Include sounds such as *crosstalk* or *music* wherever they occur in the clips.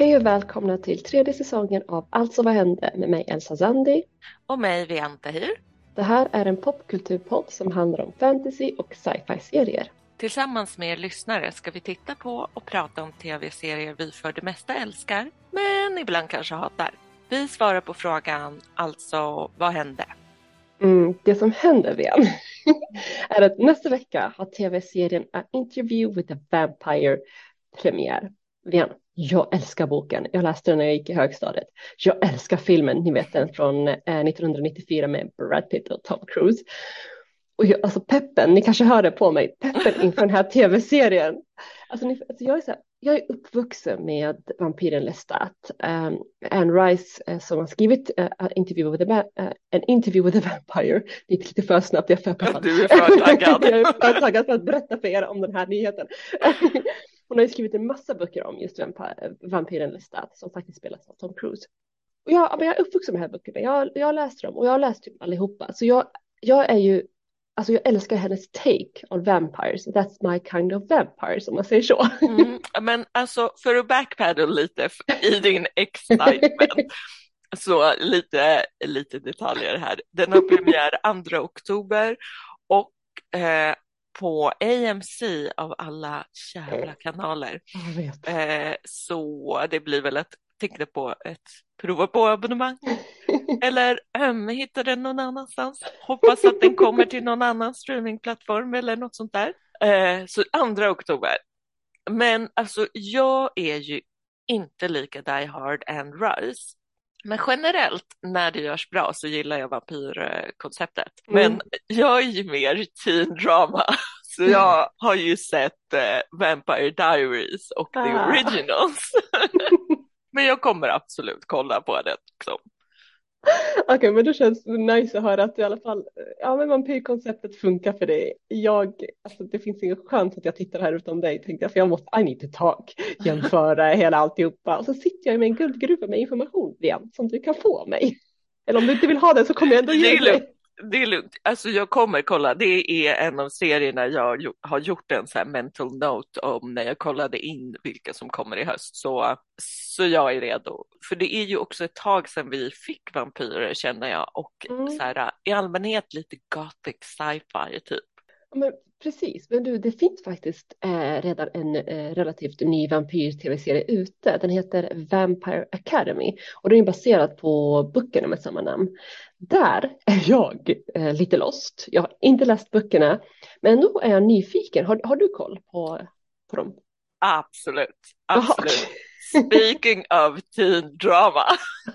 Hej och välkomna till tredje säsongen av Alltså vad hände med mig Elsa Zandi. Och mig Vianta Hir. Det här är en popkulturpodd som handlar om fantasy och sci-fi serier. Tillsammans med er lyssnare ska vi titta på och prata om tv-serier vi för det mesta älskar, men ibland kanske hatar. Vi svarar på frågan, alltså vad hände? Mm, det som händer Vian *laughs* är att nästa vecka har tv-serien A Interview with a Vampire premiär. Vian, jag älskar boken. Jag läste den när jag gick i högstadiet. Jag älskar filmen, ni vet den från eh, 1994 med Brad Pitt och Tom Cruise. Och jag, alltså peppen, ni kanske hör det på mig, peppen inför den här tv-serien. Alltså, ni, alltså jag, är så här, jag är uppvuxen med vampyren Lestat. Um, Anne Rice uh, som har skrivit uh, interview with a, uh, an interview with a vampire. Det gick lite för snabbt, jag är för peppad. Du är för taggad. *laughs* jag är för taggad för att berätta för er om den här nyheten. *laughs* Hon har ju skrivit en massa böcker om just vampyren Lestat som faktiskt spelas av Tom Cruise. Och jag, men jag är uppvuxen med de här böckerna, jag, jag har läst dem och jag har läst typ allihopa. Så jag, jag är ju, alltså jag älskar hennes take on vampires. That's my kind of vampires om man säger så. Mm, men alltså för att backpedal lite i din excitement. *laughs* så lite, lite detaljer här. Den har premiär 2 oktober och eh, på AMC av alla jävla kanaler. Eh, så det blir väl ett, tänkte på ett prova på abonnemang. *laughs* eller um, hitta den någon annanstans. Hoppas att den kommer till någon annan streamingplattform eller något sånt där. Eh, så 2 oktober. Men alltså jag är ju inte lika Die Hard and Rise. Men generellt när det görs bra så gillar jag vampyrkonceptet. Mm. Men jag är ju mer teen drama. *laughs* Så jag har ju sett eh, Vampire Diaries och ah. The Originals. *laughs* *laughs* men jag kommer absolut kolla på det också. *laughs* Okej, okay, men då känns det nice att höra att i alla fall, ja men vampyrkonceptet funkar för dig. Jag, alltså det finns ingen chans att jag tittar här utan dig tänkte jag, för jag måste, I need to talk, *laughs* jämföra hela alltihopa. Och så sitter jag med en guldgruva med information igen som du kan få mig. Eller om du inte vill ha den så kommer jag ändå ge dig det är lugnt. Alltså jag kommer kolla. Det är en av serierna jag har gjort en så mental note om när jag kollade in vilka som kommer i höst. Så, så jag är redo. För det är ju också ett tag sedan vi fick vampyrer känner jag och mm. så här, i allmänhet lite gothic sci-fi typ. Men precis, men du, det finns faktiskt eh, redan en eh, relativt ny vampyr-tv-serie ute. Den heter Vampire Academy och den är baserad på böckerna med samma namn. Där är jag eh, lite lost. Jag har inte läst böckerna, men ändå är jag nyfiken. Har, har du koll på, på dem? Absolut, absolut. Speaking of teen drama.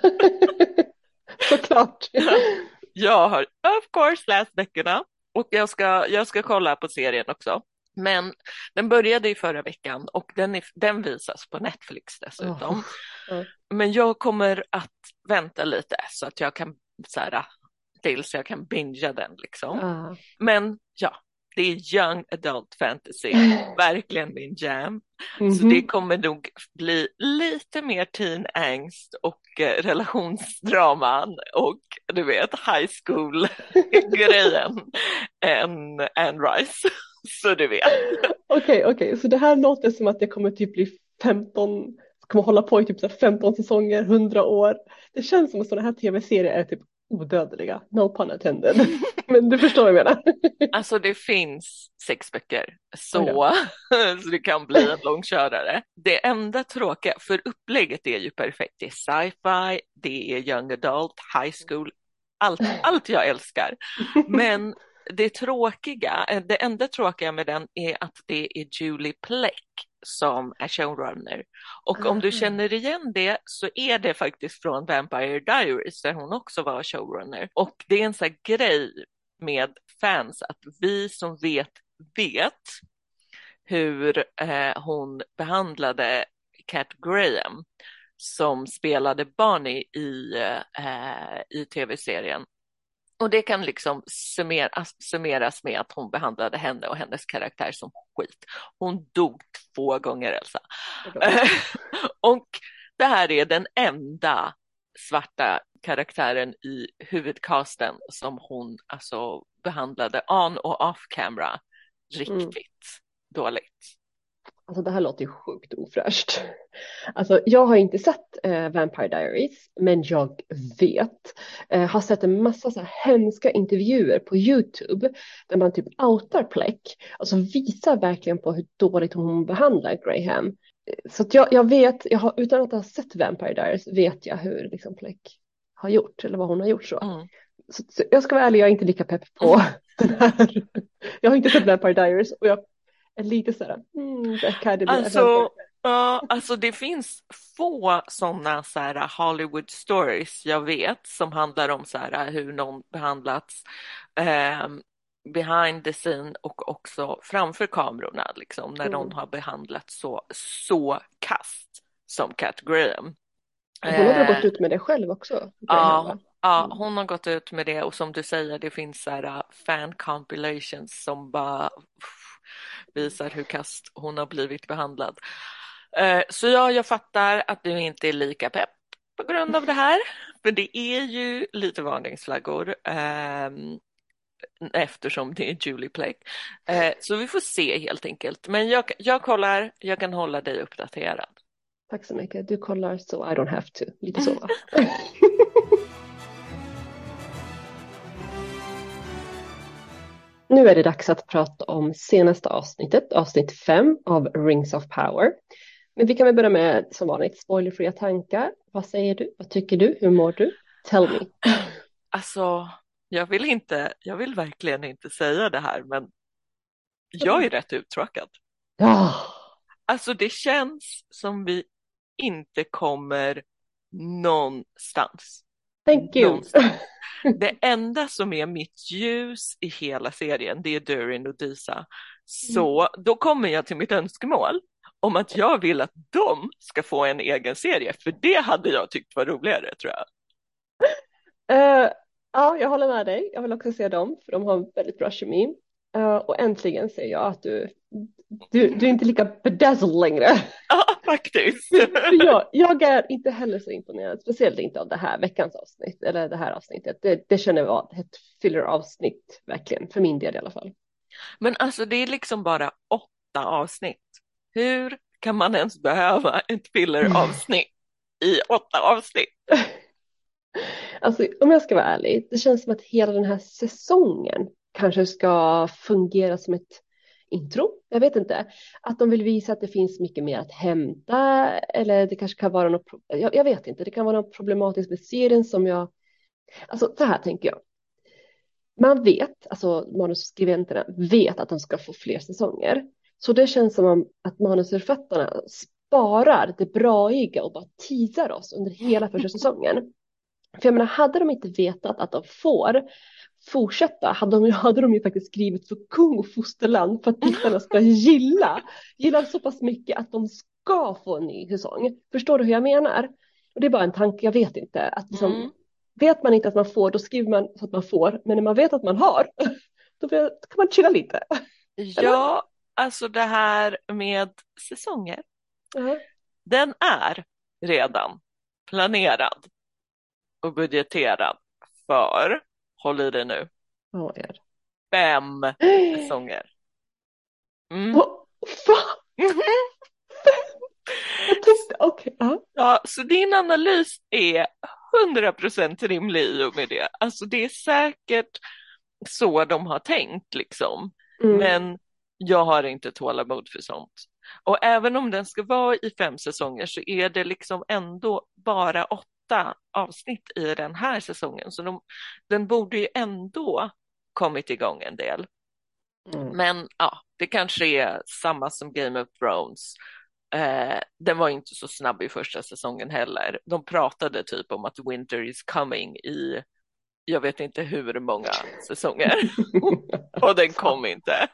*laughs* Såklart. *laughs* jag har of course läst böckerna och jag ska, jag ska kolla på serien också. Men den började i förra veckan och den, är, den visas på Netflix dessutom. Oh. Oh. Men jag kommer att vänta lite så att jag kan så här, tills jag kan bingea den liksom. Uh. Men ja, det är young adult fantasy, verkligen min jam. Mm -hmm. Så det kommer nog bli lite mer teen angst och eh, relationsdraman och du vet high school *laughs* grejen än Anne Rice. *laughs* Så du vet. Okej, okay, okej, okay. så det här låter som att det kommer typ bli 15 kommer hålla på i typ 15 säsonger, 100 år. Det känns som att sådana här tv-serier är typ odödliga, no pun intended. *laughs* Men du förstår vad jag menar. *laughs* Alltså det finns sex böcker, så, *laughs* så det kan bli en långkörare. Det enda tråkiga, för upplägget är ju perfekt. Det är sci-fi, det är young adult, high school, allt, allt jag älskar. Men det tråkiga, det enda tråkiga med den är att det är Julie Pleck som är showrunner. Och om du ah. känner igen det så är det faktiskt från Vampire Diaries där hon också var showrunner. Och det är en sån här grej med fans att vi som vet vet hur eh, hon behandlade Cat Graham som spelade Barney i, eh, i tv-serien. Och det kan liksom summeras, summeras med att hon behandlade henne och hennes karaktär som skit. Hon dog två gånger Elsa. *laughs* och det här är den enda svarta karaktären i huvudcasten som hon alltså behandlade on och off camera riktigt mm. dåligt. Alltså det här låter ju sjukt ofräscht. Alltså jag har inte sett eh, Vampire Diaries, men jag vet. Eh, har sett en massa så här hemska intervjuer på YouTube där man typ outar Pleck. Alltså visar verkligen på hur dåligt hon behandlar Graham. Så jag, jag vet, jag har, utan att ha sett Vampire Diaries vet jag hur liksom Pleck har gjort eller vad hon har gjort så. Mm. så, så jag ska vara ärlig, jag är inte lika pepp på mm. *laughs* den här. Jag har inte sett Vampire Diaries och jag lite sådär, mm, Academy. Alltså, uh, alltså det finns få sådana så här Hollywood stories jag vet som handlar om så här hur någon behandlats eh, behind the scene och också framför kamerorna liksom när mm. någon har behandlats så, så kast som Cat Graham. Hon har väl gått ut med det själv också? Ja, ja, mm. hon har gått ut med det och som du säger det finns så här fan compilations som bara visar hur kast hon har blivit behandlad. Eh, så ja, jag fattar att du inte är lika pepp på grund av det här, för det är ju lite varningsflaggor ehm, eftersom det är Julie Plake. Eh, så vi får se helt enkelt. Men jag, jag kollar, jag kan hålla dig uppdaterad. Tack så mycket. Du kollar så I don't have to. Lite så. *laughs* Nu är det dags att prata om senaste avsnittet, avsnitt 5 av Rings of Power. Men vi kan väl börja med som vanligt spoilerfria tankar. Vad säger du? Vad tycker du? Hur mår du? Tell me. Alltså, jag vill inte, jag vill verkligen inte säga det här, men jag är rätt uttråkad. Ja. Alltså det känns som vi inte kommer någonstans. Thank you. Det enda som är mitt ljus i hela serien, det är Durin och Disa. Så mm. då kommer jag till mitt önskemål om att jag vill att de ska få en egen serie, för det hade jag tyckt var roligare tror jag. Uh, ja, jag håller med dig. Jag vill också se dem, för de har väldigt bra kemi. Uh, och äntligen ser jag att du, du, du är inte lika bedazzled längre. *laughs* Ja, faktiskt. jag, jag är inte heller så imponerad, speciellt inte av det här veckans avsnitt, eller det här avsnittet. Det, det känner jag ett filler-avsnitt, verkligen, för min del i alla fall. Men alltså det är liksom bara åtta avsnitt. Hur kan man ens behöva ett filler-avsnitt *laughs* i åtta avsnitt? Alltså om jag ska vara ärlig, det känns som att hela den här säsongen kanske ska fungera som ett intro. Jag vet inte. Att de vill visa att det finns mycket mer att hämta eller det kanske kan vara något. Jag, jag vet inte. Det kan vara något problematiskt med serien som jag. Alltså så här tänker jag. Man vet, alltså manusskribenterna vet att de ska få fler säsonger. Så det känns som att manusförfattarna sparar det braiga och bara teasar oss under hela första säsongen. För jag menar, hade de inte vetat att de får fortsätta hade de, hade de ju faktiskt skrivit för kung och fosterland för att tittarna ska gilla, gilla så pass mycket att de ska få en ny säsong. Förstår du hur jag menar? Och det är bara en tanke, jag vet inte. Att liksom, mm. Vet man inte att man får, då skriver man så att man får. Men när man vet att man har, *laughs* då kan man chilla lite. Ja, alltså det här med säsonger. Mm. Den är redan planerad och budgeterad för håll i dig nu. Är det? Fem säsonger. Mm. Oh, okay. uh. Ja, så din analys är 100% rimlig i och med det. Alltså det är säkert så de har tänkt liksom. Mm. Men jag har inte tålamod för sånt. Och även om den ska vara i fem säsonger så är det liksom ändå bara åtta åtta avsnitt i den här säsongen, så de, den borde ju ändå kommit igång en del. Mm. Men ja, det kanske är samma som Game of Thrones. Eh, den var inte så snabb i första säsongen heller. De pratade typ om att Winter is coming i jag vet inte hur många säsonger *laughs* och den kom inte.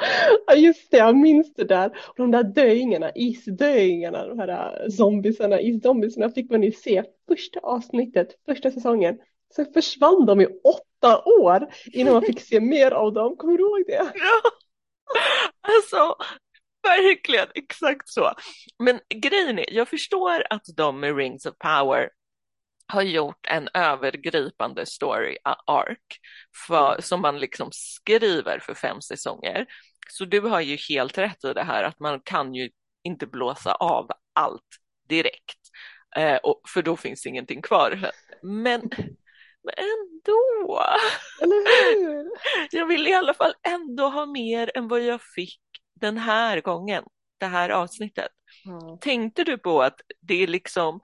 *laughs* Ja just det, jag minns det där. Och de där döingarna, isdöingarna, de här äh, zombiesarna, iszombiesarna fick man ju se första avsnittet, första säsongen. Sen försvann de i åtta år innan man fick se *laughs* mer av dem. Kommer du ihåg det? Ja, alltså verkligen exakt så. Men grejen är, jag förstår att de med Rings of Power har gjort en övergripande story arc för, som man liksom skriver för fem säsonger. Så du har ju helt rätt i det här att man kan ju inte blåsa av allt direkt, eh, och, för då finns ingenting kvar. Men, men ändå. Eller hur? *laughs* Jag vill i alla fall ändå ha mer än vad jag fick den här gången, det här avsnittet. Ja. Tänkte du på att det är liksom,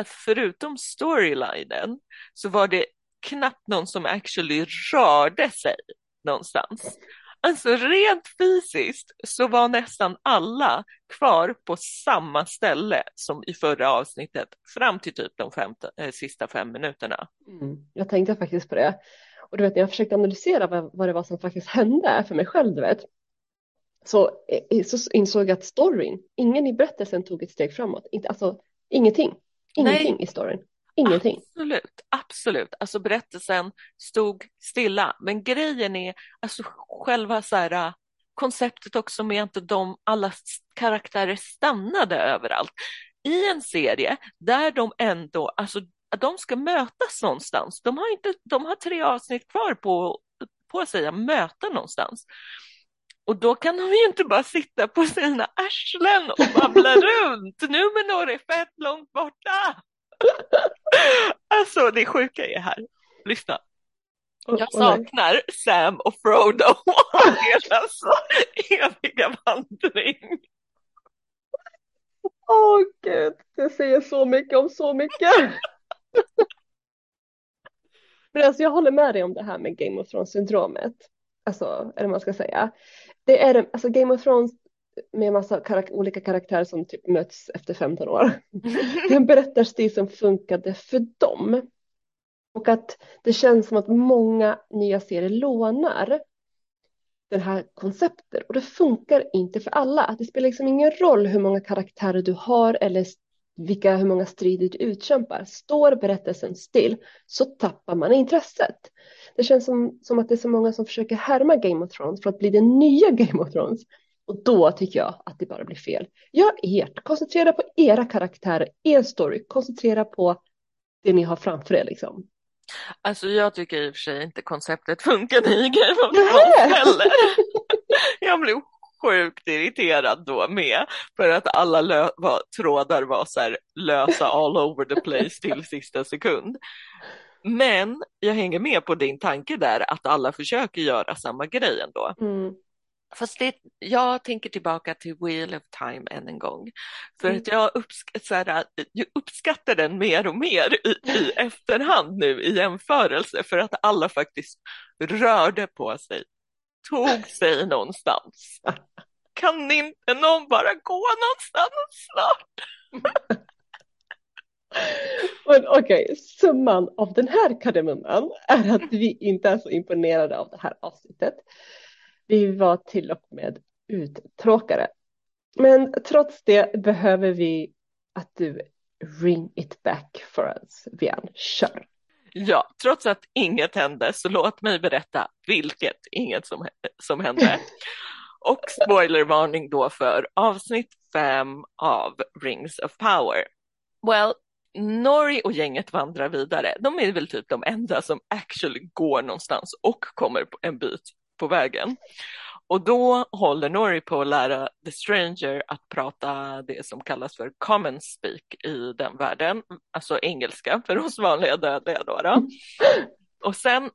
att förutom storylinen så var det knappt någon som actually rörde sig någonstans. Alltså rent fysiskt så var nästan alla kvar på samma ställe som i förra avsnittet fram till typ de fem, eh, sista fem minuterna. Mm. Jag tänkte faktiskt på det. Och du vet, när jag försökte analysera vad, vad det var som faktiskt hände för mig själv, du vet, så, eh, så insåg jag att storyn, ingen i berättelsen tog ett steg framåt. Inte, alltså, ingenting. Ingenting Nej. i storyn. Ingenting. Absolut, absolut. Alltså berättelsen stod stilla. Men grejen är, alltså själva så här, äh, konceptet också med att de alla karaktärer stannade överallt. I en serie där de ändå, alltså de ska mötas någonstans. De har, inte, de har tre avsnitt kvar på, på sig att möta någonstans. Och då kan de ju inte bara sitta på sina arslen och babbla *laughs* runt. Nu med några är fett långt borta. *laughs* *laughs* Alltså det sjuka är här, lyssna. Jag saknar Sam och Frodo och *laughs* deras eviga vandring. Åh gud, det säger så mycket om så mycket. *laughs* Men alltså jag håller med dig om det här med Game of Thrones-syndromet. Alltså, eller vad man ska säga. Det är alltså Game of Thrones med massa karak- olika karaktärer som typ möts efter 15 år. *laughs* Det är en berättarstil som funkade för dem. Och att det känns som att många nya serier lånar det här konceptet och det funkar inte för alla. Det spelar liksom ingen roll hur många karaktärer du har eller vilka, hur många strider du utkämpar. Står berättelsen still så tappar man intresset. Det känns som, som att det är så många som försöker härma Game of Thrones för att bli den nya *laughs* Game of Thrones. Och då tycker jag att det bara blir fel. Gör ert, koncentrera på era karaktärer, er story, koncentrera på det ni har framför er liksom. Alltså jag tycker i och för sig inte konceptet *laughs* funkade i Game of. Thrones heller. *laughs* Jag blev sjukt irriterad då med för att alla lö- var, trådar var så här lösa all over the place till *laughs* sista sekund. Men jag hänger med på din tanke där att alla försöker göra samma grej ändå. Mm. Fast det, jag tänker tillbaka till Wheel of Time än en gång. För Mm. att jag, uppsk så här, jag uppskattar den mer och mer i, i *laughs* efterhand nu i jämförelse för att alla faktiskt rörde på sig, tog sig någonstans. *laughs* Kan inte någon bara gå någonstans snart? *laughs* Men okej, summan av den här kardemumman är att vi inte är så imponerade av det här avsnittet. Vi var till och med uttråkade. Men trots det behöver vi att du ring it back for us, Vian. Kör! Ja, trots att inget hände så låt mig berätta vilket inget som, som hände. *laughs* Och spoilervarning då för avsnitt fem av Rings of Power. Well, Nori och gänget vandrar vidare. De är väl typ de enda som actually går någonstans och kommer en bit på vägen. Och då håller Nori på att lära The Stranger att prata det som kallas för common speak i den världen, alltså engelska för oss vanliga dödliga då. då. Och sen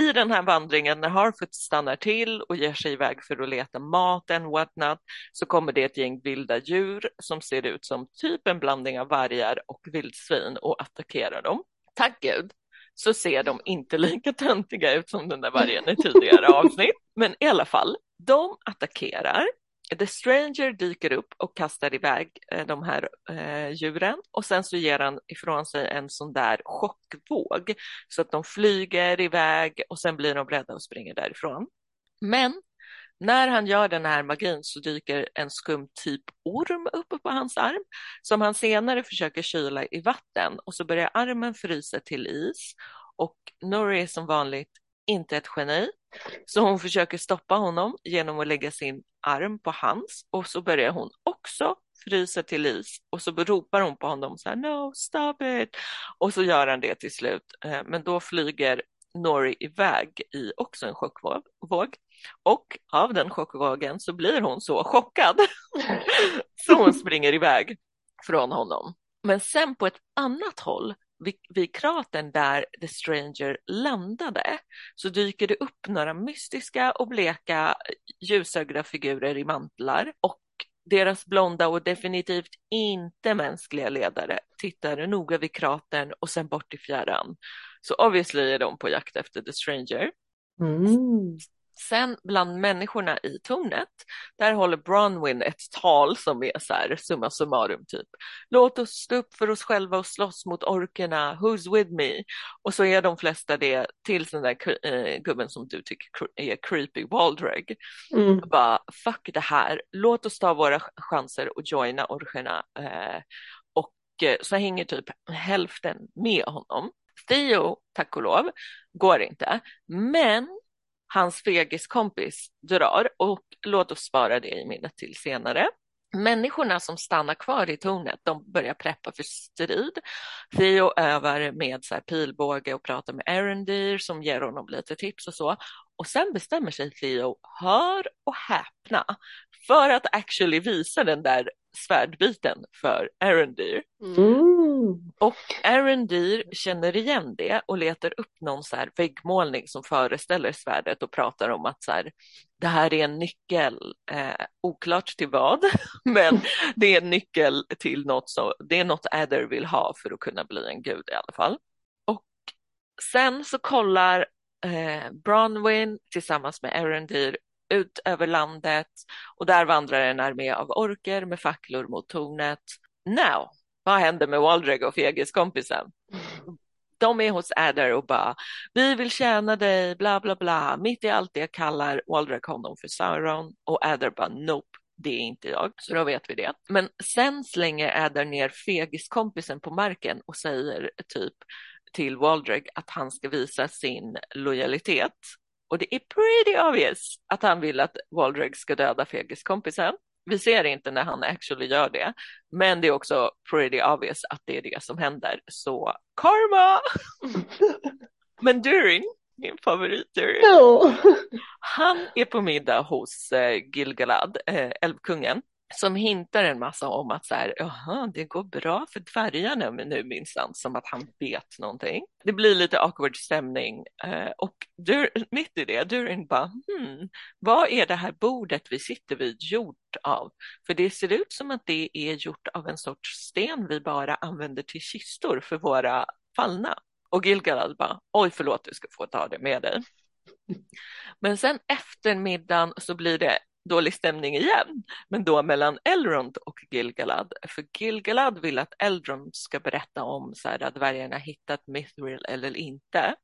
i den här vandringen när Harfoot stannar till och ger sig iväg för att leta mat what whatnot så kommer det ett gäng vilda djur som ser ut som typ en blandning av vargar och vildsvin och attackerar dem. Tack gud så ser de inte *laughs* lika töntiga ut som den där vargen i tidigare *laughs* avsnitt. Men i alla fall, de attackerar. The Stranger dyker upp och kastar iväg eh, de här eh, djuren och sen så ger han ifrån sig en sån där chockvåg så att de flyger iväg och sen blir de rädda och springer därifrån. Men när han gör den här magin så dyker en skum typ orm uppe på hans arm som han senare försöker kyla i vatten. Och så börjar armen frysa till is. Och Nori är som vanligt inte ett geni så hon försöker stoppa honom genom att lägga sin arm på hans. Och så börjar hon också frysa till is. Och så ropar hon på honom så här no stop it! Och så gör han det till slut. Eh, men då flyger Nori iväg i också en chockvåg. Och av den chockvågen så blir hon så chockad *laughs* så hon springer iväg från honom. Men sen på ett annat håll vid, vid kratern där The Stranger landade så dyker det upp några mystiska och bleka ljusögda figurer i mantlar och deras blonda och definitivt inte mänskliga ledare tittar noga vid kratern och sen bort i fjärran. Så obviously är de på jakt efter The Stranger. Mm. Sen bland människorna i tornet, där håller Bronwyn ett tal som är så här summa summarum typ. Låt oss stå upp för oss själva och slåss mot orkerna, who's with me? Och så är de flesta det till den där äh, gubben som du tycker är creepy, Waldreg. Mm. Bara fuck det här, låt oss ta våra chanser och joina orkerna. Eh, och eh, så hänger typ hälften med honom. Theo, tack och lov, går inte. Men hans fegiskompis drar och låt oss spara det i minnet till senare. Människorna som stannar kvar i tornet, de börjar preppa för strid. Theo övar med så här pilbåge och pratar med Erendir som ger honom lite tips och så. Och sen bestämmer sig Theo, hör och häpna, för att actually visa den där svärdbiten för Erendir. Mm. Och Erendir känner igen det och letar upp någon så här väggmålning som föreställer svärdet och pratar om att så här, det här är en nyckel, eh, oklart till vad, *laughs* men det är en nyckel till något, så, det är något Adder vill ha för att kunna bli en gud i alla fall. Och sen så kollar eh, Bronwyn tillsammans med Erendir ut över landet och där vandrar en armé av orker med facklor mot tornet. Now, vad händer med Waldreg och fegiskompisen? De är hos Adder och bara, vi vill tjäna dig, bla bla bla. Mitt i allt det kallar Waldreg honom för Sauron och Adder bara, nope, det är inte jag, så då vet vi det. Men sen slänger Adder ner fegiskompisen på marken och säger typ till Waldreg att han ska visa sin lojalitet. Och det är pretty obvious att han vill att Waldreg ska döda fegiskompisen. Vi ser inte när han actually gör det, men det är också pretty obvious att det är det som händer. Så karma! *laughs* men Durin, min favorit Durin, No. han är på middag hos eh, Gilgalad, eh, älvkungen, som hintar en massa om att så här, jaha, det går bra för dvärgarna nu minsann, som att han vet någonting. Det blir lite awkward stämning eh, och dur, mitt i det, Durin bara, hmm, vad är det här bordet vi sitter vid gjort av? För det ser ut som att det är gjort av en sorts sten vi bara använder till kistor för våra fallna. Och Gilgalad bara, oj förlåt, du ska få ta det med dig. Men sen efter middagen så blir det dålig stämning igen, men då mellan Elrond och Gilgalad. För Gilgalad vill att Elrond ska berätta om så här, att dvärgarna hittat Mithril eller inte.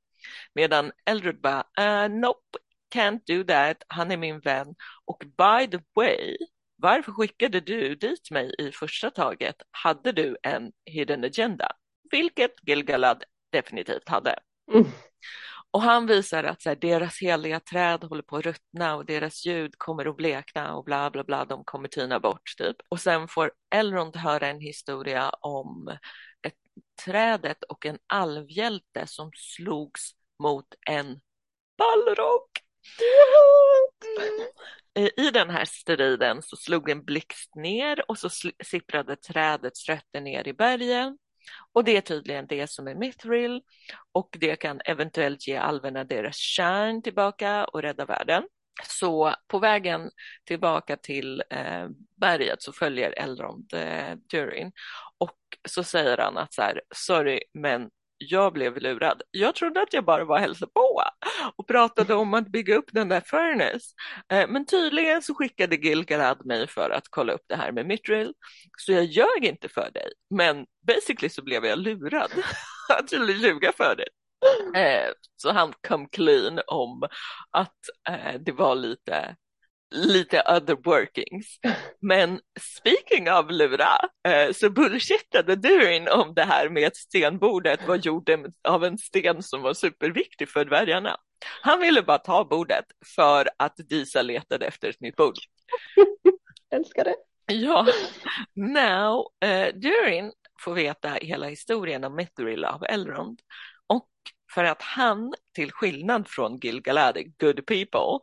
Medan Elrond bara, uh, nope, can't do that, han är min vän. Och by the way, varför skickade du dit mig i första taget? Hade du en hidden agenda? Vilket Gilgalad definitivt hade. Mm. Och han visar att så här, deras heliga träd håller på att ruttna och deras ljud kommer att blekna och bla bla bla, de kommer tyna bort typ. Och sen får Elrond höra en historia om ett trädet och en alvhjälte som slogs mot en Balrog. I den här striden så slog en blixt ner och så sipprade trädets rötter ner i bergen och det är tydligen det som är Mithril och det kan eventuellt ge alverna deras kärn tillbaka och rädda världen. Så på vägen tillbaka till eh, berget så följer Elrond eh, Durin och så säger han att så här, sorry men jag blev lurad. Jag trodde att jag bara var hälsa på och pratade om att bygga upp den där furnace. Eh, men tydligen så skickade Gilgalad mig för att kolla upp det här med Mithril. Så jag ljög inte för dig, men basically så blev jag lurad *laughs* att ljuga för dig. Eh, så han kom clean om att eh, det var lite lite other workings. Men speaking of lura, eh, så bullshittade Durin om det här med att stenbordet var gjort av en sten som var superviktig för dvärgarna. Han ville bara ta bordet för att Disa letade efter ett nytt bord. *laughs* Älskar det. Ja, now uh, Durin får veta hela historien om Mithril av Elrond och För att han, till skillnad från Gil-galad, good people,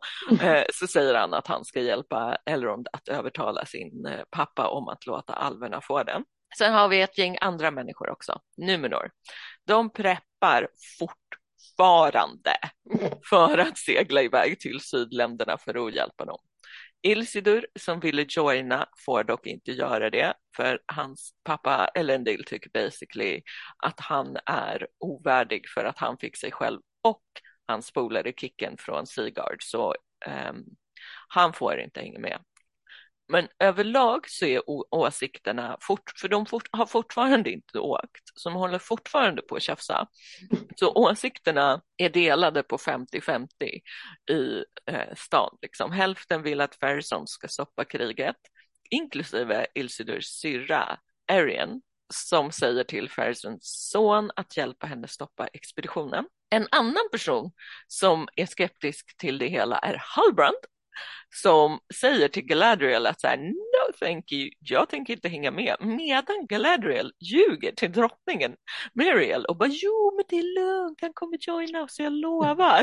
eh, så säger han att han ska hjälpa Elrond att övertala sin eh, pappa om att låta alverna få den. Sen har vi ett gäng andra människor också, Numenor. De preppar fortfarande *laughs* för att segla iväg till sydländerna för att hjälpa dem. Ilsidur som ville joina får dock inte göra det för hans pappa Elendil tycker basically att han är ovärdig för att han fick sig själv och hans spolare Kicken från Seagard så um, han får inte hänga med. Men överlag så är åsikterna, fort, för de fort, har fortfarande inte åkt, så de håller fortfarande på att tjafsa. Så åsikterna är delade på 50-50 i eh, stan. Liksom. Hälften vill att Ferguson ska stoppa kriget, inklusive Ilsidurs syrra Arian, som säger till Fergusons son att hjälpa henne stoppa expeditionen. En annan person som är skeptisk till det hela är Halbrand som säger till Galadriel att så här, no thank you, jag tänker inte hänga med. Medan Galadriel ljuger till drottningen Miriel och bara jo men det är lugnt, han kommer joina oss, jag lovar.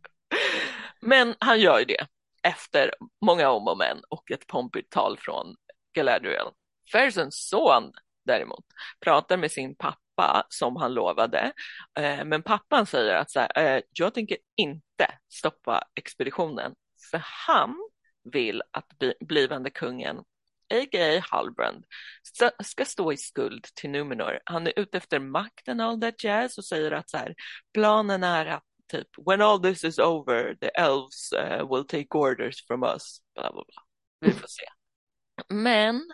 *laughs* men han gör ju det efter många om och men och ett pompigt tal från Galadriel. Fersons son däremot pratar med sin pappa som han lovade. Eh, men pappan säger att så här, eh, jag tänker inte stoppa expeditionen för han vill att blivande kungen, a.k.a. Halbrand, ska stå i skuld till Numenor. Han är ute efter makten och all that jazz och säger att så här, planen är att typ when all this is over the elves uh, will take orders from us. Bla, bla, bla. Vi får se. Men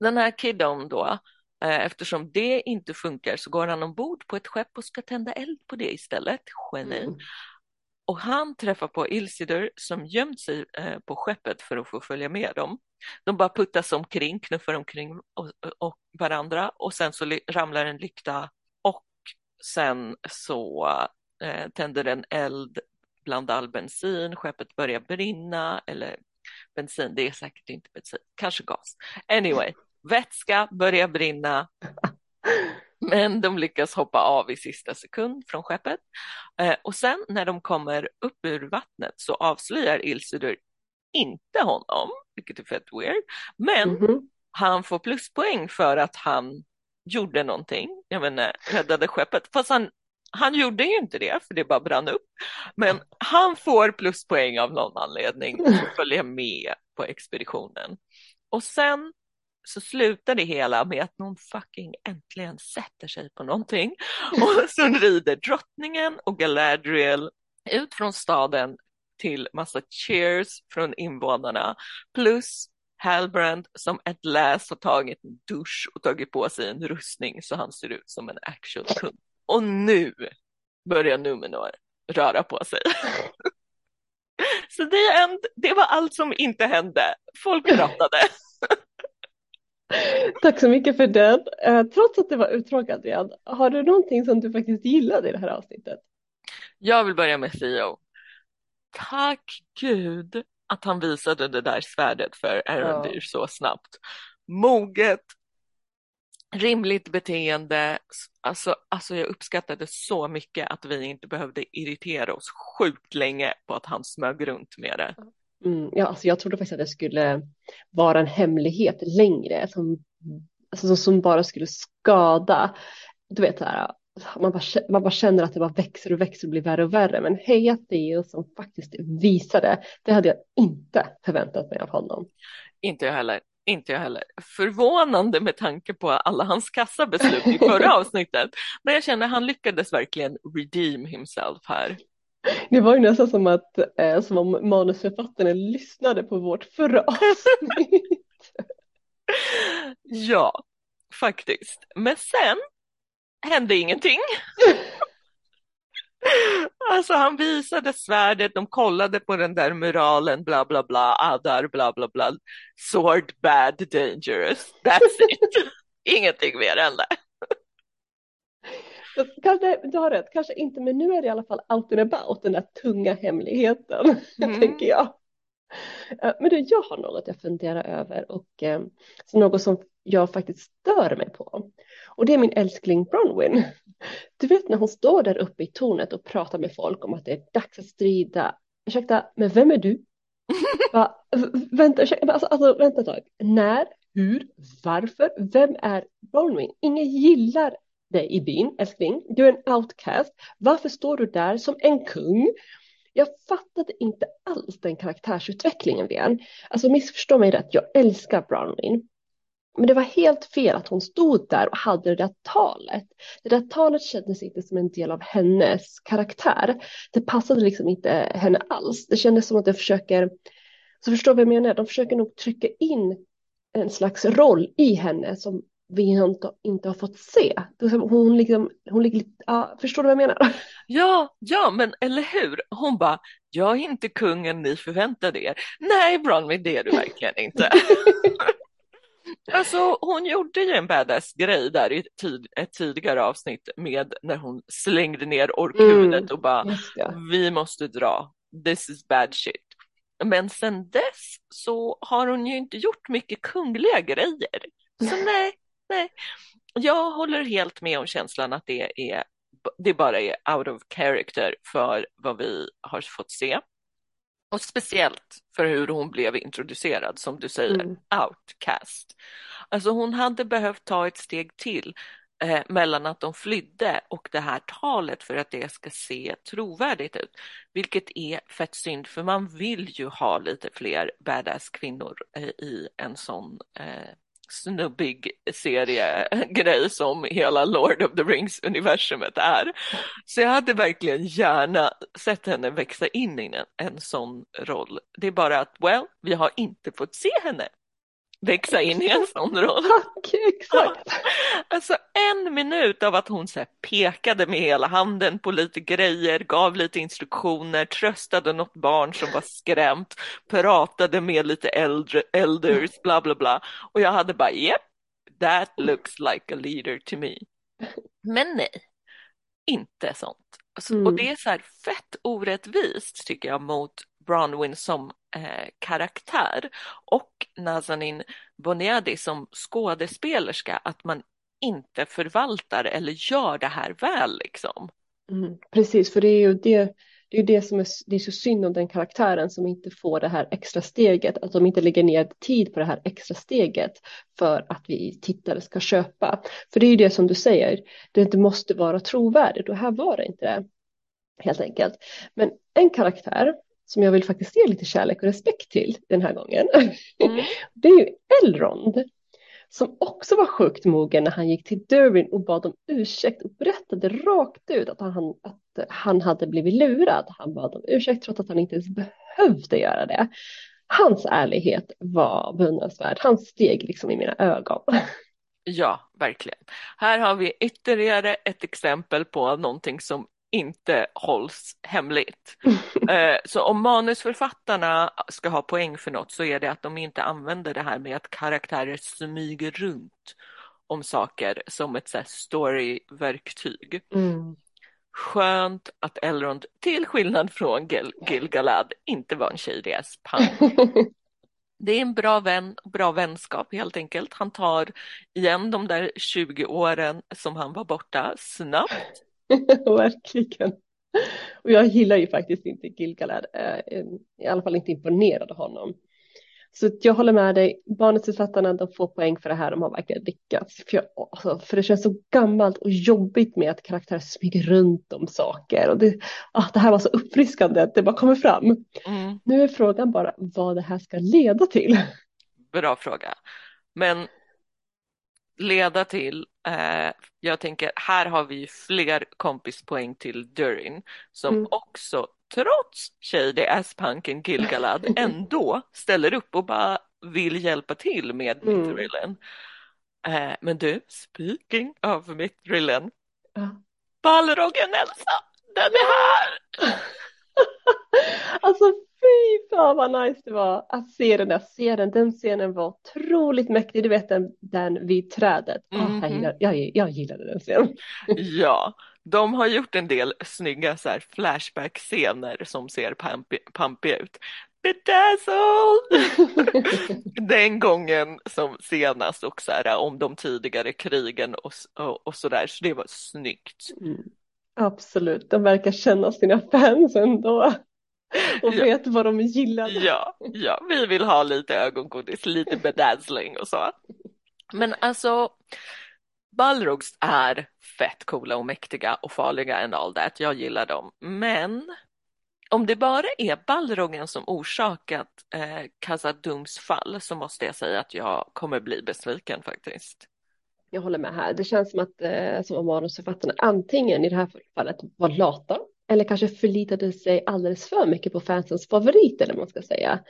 den här kidon då, eh, eftersom det inte funkar så går han ombord på ett skepp och ska tända eld på det istället. Geni. Mm. Och han träffar på Ilsidur som gömt sig eh, på skeppet för att få följa med dem. De bara puttas omkring, knuffar omkring och, och varandra och sen så ramlar en lykta och sen så eh, tänder en eld bland all bensin, skeppet börjar brinna eller bensin, det är säkert inte bensin, kanske gas. Anyway, vätska börjar brinna men de lyckas hoppa av i sista sekund från skeppet. Eh, och sen när de kommer upp ur vattnet så avslöjar Ilsidur inte honom, vilket är fett weird. Men mm -hmm. han får pluspoäng för att han gjorde någonting, jag menar räddade skeppet. Fast han, han gjorde ju inte det, för det bara brann upp. Men han får pluspoäng av någon anledning och att följa med på expeditionen. Och sen så slutar det hela med att någon fucking äntligen sätter sig på någonting och så rider drottningen och Galadriel ut från staden till massa cheers från invånarna plus Halbrand som ett läs har tagit en dusch och tagit på sig en rustning så han ser ut som en actionkund. Och nu börjar Numenor röra på sig. *laughs* så det, det var allt som inte hände. Folk pratade. *laughs* Tack så mycket för den. Eh, trots att det var uttråkat igen, har du någonting som du faktiskt gillade i det här avsnittet? Jag vill börja med Theo. Tack gud att han visade det där svärdet för Arondir ja. så snabbt. Moget, rimligt beteende. Alltså, alltså jag uppskattade så mycket att vi inte behövde irritera oss sjukt länge på att han smög runt med det. Mm, ja, alltså jag trodde faktiskt att det skulle vara en hemlighet längre som, alltså, som bara skulle skada. Du vet, så här, man, bara, man bara känner att det bara växer och växer och blir värre och värre. Men heja Theo som faktiskt visade, det hade jag inte förväntat mig av honom. Inte jag heller. Inte jag heller. Förvånande med tanke på alla hans kassabeslut i förra *laughs* avsnittet. Men jag känner att han lyckades verkligen redeem himself här. Det var ju nästan som att eh, som om manusförfattaren lyssnade på vårt förra *laughs* avsnitt. ja, faktiskt. Men sen hände ingenting. *laughs* Alltså han visade svärdet, de kollade på den där muralen, bla bla bla, Adar, bla bla bla, sword bad dangerous, that's it. *laughs* Ingenting mer än det. Kanske, du har rätt, kanske inte, men nu är det i alla fall out and about, den där tunga hemligheten, *laughs* mm. tänker jag. Eh, men du, jag har något jag funderar över och eh, något som jag faktiskt stör mig på. Och det är min älskling Bronwyn. Du vet när hon står där uppe i tornet och pratar med folk om att det är dags att strida. Ursäkta, men vem är du? *laughs* Va, vänta, ursäkta, alltså, alltså, vänta ett tag. När, hur, varför, vem är Bronwyn? Ingen gillar dig i byn, älskling. Du är en outcast. Varför står du där som en kung? Jag fattade inte alls den karaktärsutvecklingen, Vian. Alltså missförstå mig rätt, jag älskar Bronwyn. Men det var helt fel att hon stod där och hade det där talet. Det där talet kändes inte som en del av hennes karaktär. Det passade liksom inte henne alls. Det kändes som att de försöker, så förstår vad jag menar, de försöker nog trycka in en slags roll i henne som vi inte, inte har fått se. Hon liksom, hon ligger lite, ja, förstår du vad jag menar? *laughs* Ja, ja, men eller hur? Hon bara, jag är inte kungen ni förväntade er. Nej, Bronwyn, det är du verkligen inte. *laughs* Alltså hon gjorde ju en badass grej där i tid, ett tidigare avsnitt med när hon slängde ner orkudet mm, och bara vi måste dra, this is bad shit. Men sen dess så har hon ju inte gjort mycket kungliga grejer. Så nej, nej. Jag håller helt med om känslan att det är det bara är out of character för vad vi har fått se. Och speciellt för hur hon blev introducerad, som du säger, mm. outcast. Alltså hon hade behövt ta ett steg till eh, mellan att de flydde och det här talet för att det ska se trovärdigt ut. Vilket är fett synd, för man vill ju ha lite fler badass kvinnor eh, i en sån eh, snubbig seriegrej som hela Lord of the Rings-universumet är. Så jag hade verkligen gärna sett henne växa in i en, en sån roll. Det är bara att, well, vi har inte fått se henne växa in i en sån roll. Tack, exakt. Alltså en minut av att hon så pekade med hela handen på lite grejer, gav lite instruktioner, tröstade något barn som var skrämt, pratade med lite äldre, elders, bla bla bla. Och jag hade bara, yep, that looks like a leader to me. Men nej, inte sånt. Alltså, mm. Och det är så här fett orättvist tycker jag mot Bronwyn som eh, karaktär och Nazanin Boniadi som skådespelerska att man inte förvaltar eller gör det här väl liksom. Mm, precis, för det är ju det, det, är det som är, det är så synd om den karaktären som inte får det här extra steget, att de inte lägger ner tid på det här extra steget för att vi tittare ska köpa. För det är ju det som du säger, det inte måste vara trovärdigt och här var det inte det. Helt enkelt. Men en karaktär som jag vill faktiskt ge lite kärlek och respekt till den här gången. Mm. *laughs* Det är ju Elrond som också var sjukt mogen när han gick till Durin och bad om ursäkt och berättade rakt ut att han, att han hade blivit lurad. Han bad om ursäkt trots att han inte ens behövde göra det. Hans ärlighet var beundransvärd. Han steg liksom i mina ögon. Ja, verkligen. Här har vi ytterligare ett exempel på någonting som inte hålls hemligt. *laughs* Eh, så om manusförfattarna ska ha poäng för något så är det att de inte använder det här med att karaktärer smyger runt om saker som ett storyverktyg. Mm. Skönt att Elrond, till skillnad från Gil Gilgalad, inte var en shady ass *laughs* Det är en bra vän, bra vänskap helt enkelt. Han tar igen de där 20 åren som han var borta snabbt *laughs* Verkligen. Och jag gillar ju faktiskt inte Gilgalad, eh, i alla fall inte imponerad av honom. Så jag håller med dig, barnetsförfattarna de får poäng för det här, de har verkligen lyckats. För, jag, alltså, för det känns så gammalt och jobbigt med att karaktärer smyger runt om saker. Och det, ah, det här var så uppfriskande att det bara kommer fram. Mm. Nu är frågan bara vad det här ska leda till. Bra fråga. Men leda till, eh, jag tänker här har vi fler kompispoäng till Durin som mm. också trots Shady Asspunken Gilgalad *laughs* ändå ställer upp och bara vill hjälpa till med mm. Mithrillen. Eh, men du, speaking of Mithrillen, ja. Balrogen Elsa, den är här! *laughs* alltså fy fan vad nice det var att se den där scenen. Den scenen var otroligt mäktig. Du vet den, den vid trädet. Mm -hmm. oh, jag, gillade, jag, jag gillade den scenen. *laughs* ja, de har gjort en del snygga så här flashback-scener som ser pampiga ut. bedazzled! *laughs* Den gången som senast och så här, om de tidigare krigen och, och, och sådär, så det var snyggt. Mm. Absolut, de verkar känna sina fans ändå *laughs* och Ja. vet vad de gillar. Ja, ja, vi vill ha lite ögongodis, lite bedazzling och så. Men alltså, Balrogs är fett coola och mäktiga och farliga and all that. Jag gillar dem. Men om det bara är Balrogen som orsakat eh, Khazad-Dums fall så måste jag säga att jag kommer bli besviken faktiskt. Jag håller med här. Det känns som att eh, som manusförfattarna antingen i det här fallet var lata eller kanske förlitade sig alldeles för mycket på fansens favorit eller man ska säga.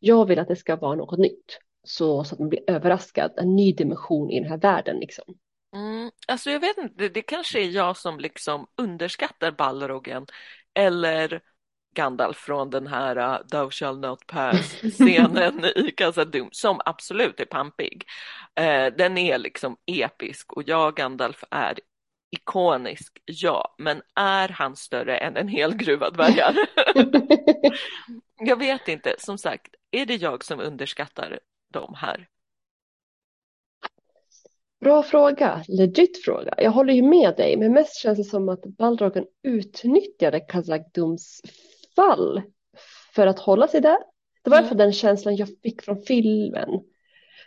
Jag vill att det ska vara något nytt så, så att man blir överraskad, en ny dimension i den här världen liksom. Mm, alltså jag vet inte, det, det kanske är jag som liksom underskattar Balrogen eller Gandalf från den här uh, Thou shall not pass-scenen *laughs* i Khazad-dûm som absolut är pampig. Eh, den är liksom episk och jag, Gandalf, är ikonisk, ja, men är han större än en hel gruva dvärgar? *laughs* jag vet inte, som sagt, är det jag som underskattar dem här? Bra fråga, legit fråga. Jag håller ju med dig, men mest känns det som att Balrogen utnyttjade Khazad-Dums fall för att hålla sig där. Det var i alla fall den känslan jag fick från filmen.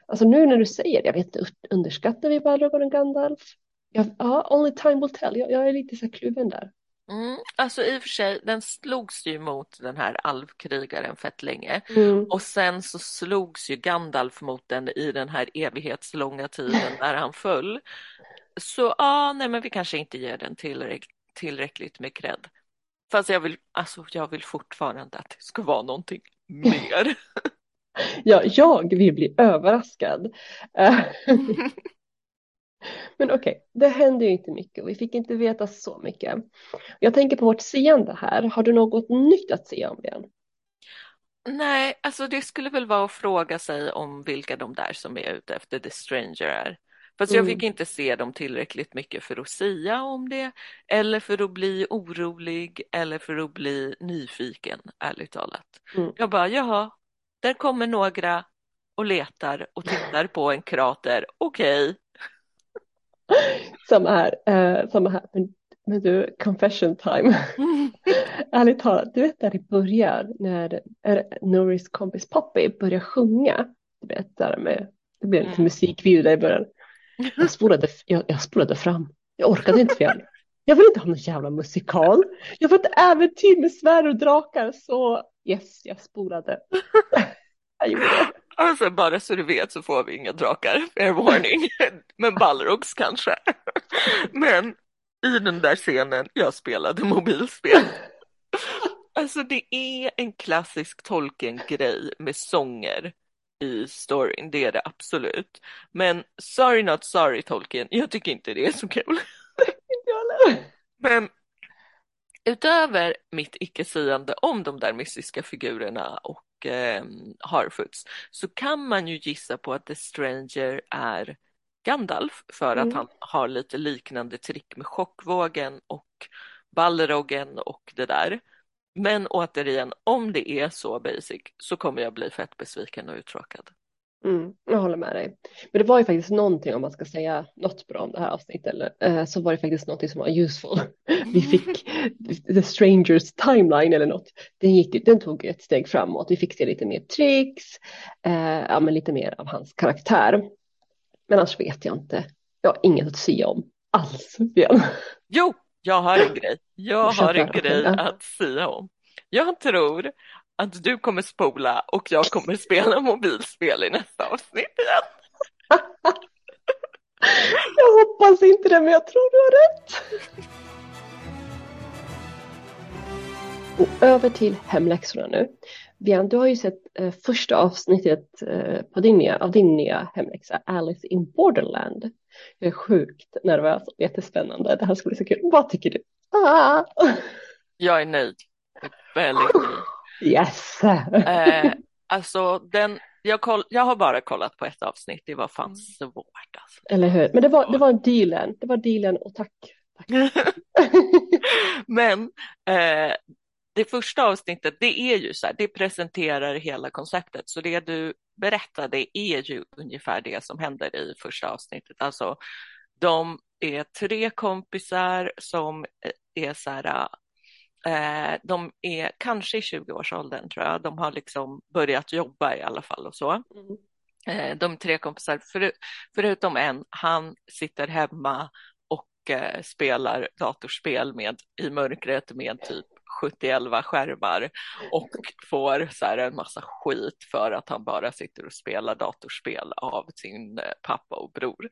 Alltså nu när du säger det, jag vet inte, underskattar vi Balrog och Gandalf? Jag, ja, only time will tell. Jag, jag är lite så här kluven där. Mm, alltså i och för sig, den slogs ju mot den här alvkrigaren fett länge. Mm. Och sen så slogs ju Gandalf mot den i den här evighetslånga tiden när han föll. Så ja, nej men vi kanske inte ger den tillräck tillräckligt med cred. Fast jag vill, alltså jag vill fortfarande att det ska vara någonting mer. *laughs* Ja, jag vill bli överraskad. *laughs* Men okej, det hände ju inte mycket och vi fick inte veta så mycket. Jag tänker på vårt seende här. Har du något nytt att säga om det? Nej, alltså det skulle väl vara att fråga sig om vilka de där som är ute efter The Stranger är. Fast jag Mm. fick inte se dem tillräckligt mycket för att säga om det, eller för att bli orolig, eller för att bli nyfiken, ärligt talat. Mm. Jag bara, jaha, där kommer några och letar och tittar på en krater, okej. *laughs* Samma här, eh, samma här. Men, men du, confession time. *laughs* Ärligt talat, du vet där i början när är Norris kompis Poppy börjar sjunga. Du vet där med, det blir lite Mm. musikvideo där i början. Jag spolade, jag, jag spolade fram. Jag orkade inte fel. Jag vill inte ha någon jävla musikal. Jag får ett äventyr med svärd och drakar. Så yes, jag spolade. *laughs* Jag gjorde det. Alltså bara så du vet så får vi inga drakar, fair warning. *laughs* Men Balrogs kanske. Men i den där scenen, jag spelade mobilspel. Alltså det är en klassisk Tolkien-grej med sånger i storyn, det är det absolut. Men sorry not sorry Tolkien, jag tycker inte det är så kul. *laughs* Men utöver mitt icke-sägande om de där mystiska figurerna och eh, Harfoots så kan man ju gissa på att The Stranger är Gandalf för att Mm. han har lite liknande trick med chockvågen och Balrogen och det där. Men återigen, om det är så basic så kommer jag bli fett besviken och uttråkad. Mm, jag håller med dig. Men det var ju faktiskt någonting om man ska säga något bra om det här avsnittet eller, eh, så var det faktiskt någonting som var useful. *laughs* Vi fick The Strangers timeline eller något. Den, gick, den tog ett steg framåt. Vi fick se lite mer tricks, eh, ja, men lite mer av hans karaktär. Men annars vet jag inte. Jag har inget att säga om alls. Igen. Jo, jag har en *laughs* grej. Jag har en grej att säga om. Jag tror att du kommer spola och jag kommer spela mobilspel i nästa avsnitt igen. *laughs* Jag hoppas inte det, men jag tror du har rätt. Och över till hemläxorna nu. Bian, du har ju sett eh, första avsnittet eh, på din nya, av din nya hemläxa, Alice in Borderland. Jag är sjukt nervös och jättespännande. Det här ska bli så kul. Vad tycker du? Ah! Jag är nöjd. Väldigt nöjd. Yes! Eh, alltså, den, jag, koll, jag har bara kollat på ett avsnitt. Det var fan svårt alltså. Eller hur? Men det var, det var dealen. Det var dealen och tack. *laughs* Men eh, det första avsnittet, det är ju så här, det presenterar hela konceptet. Så det du berättade är ju ungefär det som händer i första avsnittet. Alltså, de är tre kompisar som är så här, eh, de är kanske i 20-årsåldern tror jag. De har liksom börjat jobba i alla fall och så. Mm. Eh, de tre kompisar, för, förutom en, han sitter hemma och eh, spelar datorspel med, i mörkret med typ 71 skärmar och får så här en massa skit för att han bara sitter och spelar datorspel av sin eh, pappa och bror.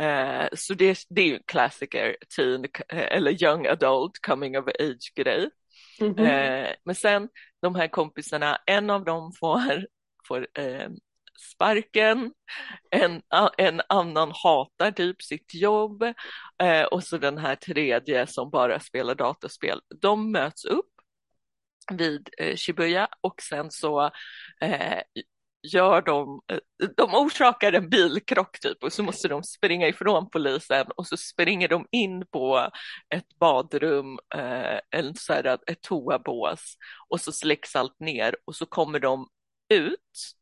Eh, så det, det är ju en klassiker, teen eller young adult coming of age grej. Mm -hmm. eh, men sen de här kompisarna, en av dem får, får eh, sparken, en, en annan hatar typ sitt jobb eh, och så den här tredje som bara spelar datorspel. De möts upp vid eh, Shibuya och sen så eh, gör de, eh, de orsakar en bilkrock typ och så måste de springa ifrån polisen och så springer de in på ett badrum, eh, en, så här, ett toabås och så släcks allt ner och så kommer de ut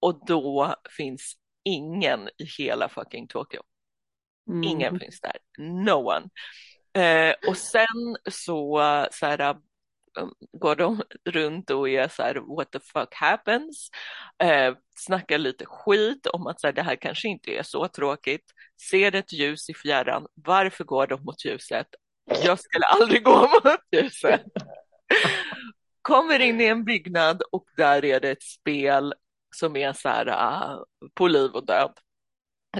och då finns ingen i hela fucking Tokyo. Mm. Ingen finns där, no one. Eh, och sen så, så här, Um, går de runt och är så här what the fuck happens, eh, snackar lite skit om att så här, det här kanske inte är så tråkigt, ser ett ljus i fjärran, varför går de mot ljuset? Jag skulle *laughs* aldrig gå mot ljuset. Kommer in i en byggnad och där är det ett spel som är så här uh, på liv och död.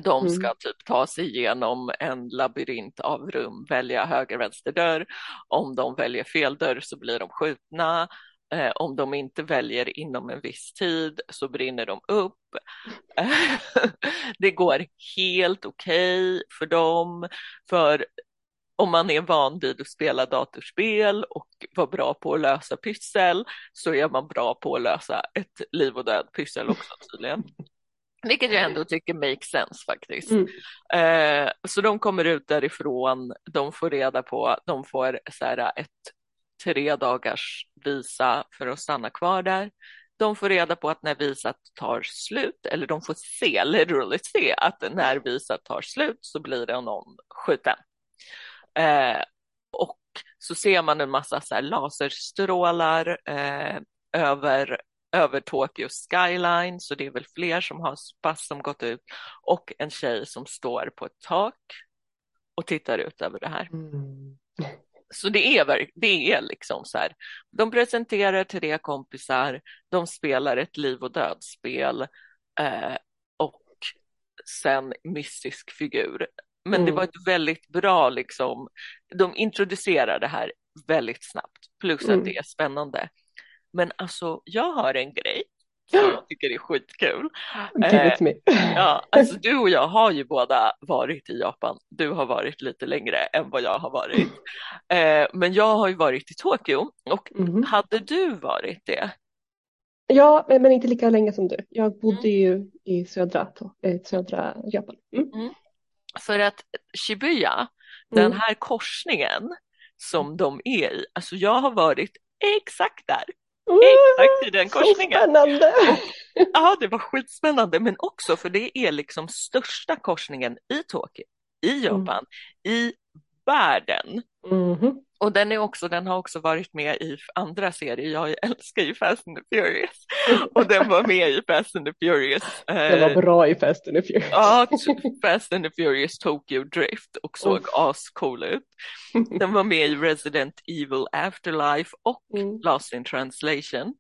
De mm. ska typ ta sig igenom en labyrint av rum, välja höger, vänster dörr. Om de väljer fel dörr så blir de skjutna. Eh, om de inte väljer inom en viss tid så brinner de upp. *laughs* det går helt okej okay för dem, för om man är van vid att spela datorspel och vara bra på att lösa pyssel så är man bra på att lösa ett liv och död pyssel också tydligen. Vilket jag ändå tycker makes sense faktiskt. Mm. Eh, så de kommer ut därifrån, de får reda på, de får så här, ett tre dagars visa för att stanna kvar där. De får reda på att när visat tar slut, eller de får se, literally se, att när visat tar slut så blir det någon skjuten. Eh, och så ser man en massa så laserstrålar eh, över, över Tokyos skyline, så det är väl fler som har pass som gått ut och en tjej som står på ett tak och tittar ut över det här. Mm. Så det är, det är liksom så här, de presenterar tre kompisar, de spelar ett liv och dödsspel eh, och sen mystisk figur. Men mm. det var ett väldigt bra, liksom, de introducerar det här väldigt snabbt, plus mm. att det är spännande. Men alltså, jag har en grej som jag tycker är skitkul. Eh, ja, alltså du och jag har ju båda varit i Japan. Du har varit lite längre än vad jag har varit. Eh, men jag har ju varit i Tokyo och mm. hade du varit det? Ja, men inte lika länge som du. Jag bodde mm. ju i södra, eh, södra Japan. Mm. mm. För att Shibuya, mm. den här korsningen som de är i, alltså jag har varit exakt där. Exakt i den korsningen. Spännande! ja, det var skitspännande, men också för det är liksom största korsningen i Tokyo, i mm. Japan, mm. i världen. Mm. Och den, är också, den har också varit med i andra serier. Jag älskar ju Fast and the Furious. Och den var med i Fast and the Furious. Den var bra i Fast and the Furious. Ja, Fast and the Furious Tokyo Drift och såg oh. ascool ut. Den var med i Resident Evil Afterlife och mm. Lost in translation.